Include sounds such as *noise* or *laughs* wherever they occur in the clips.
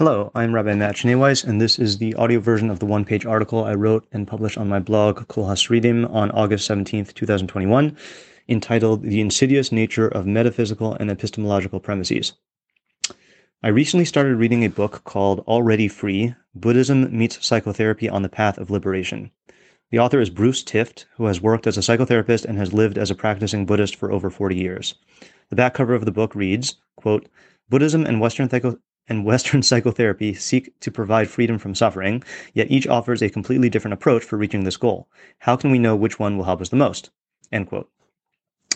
Hello, I'm Rabbi Matt Schneeweiss, and this is the audio version of the one page article I wrote and published on my blog, Kol Hasridim, on August 17th, 2021, entitled The Insidious Nature of Metaphysical and Epistemological Premises. I recently started reading a book called Already Free Buddhism Meets Psychotherapy on the Path of Liberation. The author is Bruce Tift, who has worked as a psychotherapist and has lived as a practicing Buddhist for over 40 years. The back cover of the book reads, quote, Buddhism and Western psycho- and Western *laughs* psychotherapy seek to provide freedom from suffering, yet each offers a completely different approach for reaching this goal. How can we know which one will help us the most? End quote.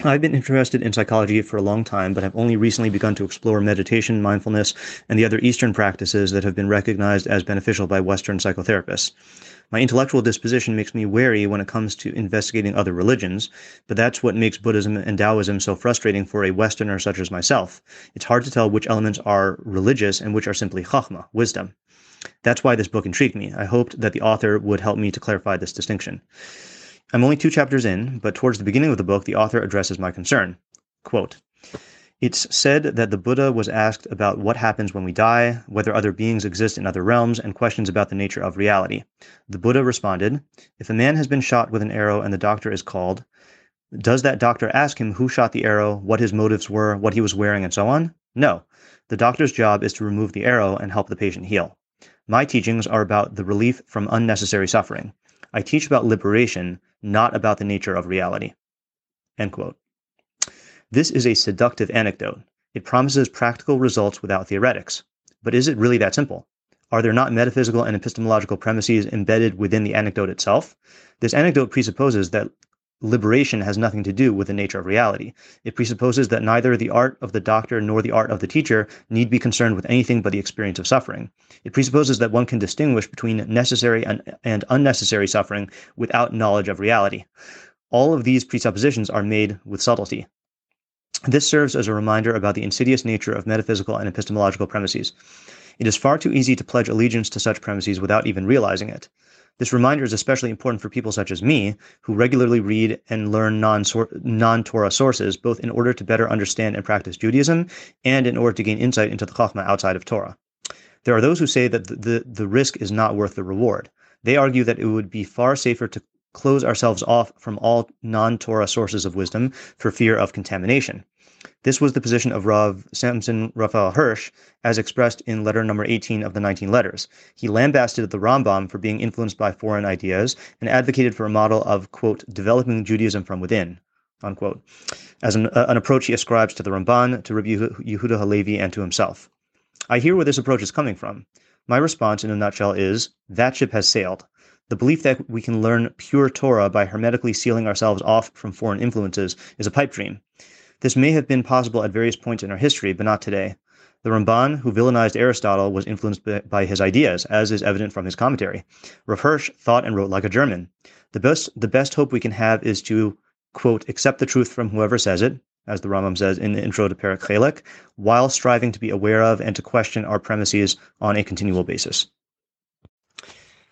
I've been interested in psychology for a long time, but have only recently begun to explore meditation, mindfulness, and the other Eastern practices that have been recognized as beneficial by Western psychotherapists. My intellectual disposition makes me wary when it comes to investigating other religions, but that's what makes Buddhism and Taoism so frustrating for a Westerner such as myself. It's hard to tell which elements are religious and which are simply chachma, wisdom. That's why this book intrigued me. I hoped that the author would help me to clarify this distinction. I'm only two chapters in, but towards the beginning of the book, the author addresses my concern. Quote, it's said that the Buddha was asked about what happens when we die, whether other beings exist in other realms, and questions about the nature of reality. The Buddha responded, If a man has been shot with an arrow and the doctor is called, does that doctor ask him who shot the arrow, what his motives were, what he was wearing, and so on? No. The doctor's job is to remove the arrow and help the patient heal. My teachings are about the relief from unnecessary suffering. I teach about liberation, not about the nature of reality. End quote. This is a seductive anecdote. It promises practical results without theoretics. But is it really that simple? Are there not metaphysical and epistemological premises embedded within the anecdote itself? This anecdote presupposes that liberation has nothing to do with the nature of reality. It presupposes that neither the art of the doctor nor the art of the teacher need be concerned with anything but the experience of suffering. It presupposes that one can distinguish between necessary and, and unnecessary suffering without knowledge of reality. All of these presuppositions are made with subtlety. This serves as a reminder about the insidious nature of metaphysical and epistemological premises. It is far too easy to pledge allegiance to such premises without even realizing it. This reminder is especially important for people such as me, who regularly read and learn non Torah sources, both in order to better understand and practice Judaism and in order to gain insight into the Chachma outside of Torah. There are those who say that the, the, the risk is not worth the reward. They argue that it would be far safer to close ourselves off from all non Torah sources of wisdom for fear of contamination. This was the position of Rav Samson Raphael Hirsch, as expressed in letter number 18 of the 19 letters. He lambasted the Rambam for being influenced by foreign ideas and advocated for a model of, quote, developing Judaism from within, unquote, as an, uh, an approach he ascribes to the Ramban, to Rabbi Yehuda Halevi, and to himself. I hear where this approach is coming from. My response, in a nutshell, is that ship has sailed. The belief that we can learn pure Torah by hermetically sealing ourselves off from foreign influences is a pipe dream. This may have been possible at various points in our history, but not today. The Ramban, who villainized Aristotle, was influenced by his ideas, as is evident from his commentary. Rav Hirsch thought and wrote like a German. The best, the best hope we can have is to, quote, accept the truth from whoever says it, as the Rambam says in the intro to Perek Chelek, while striving to be aware of and to question our premises on a continual basis.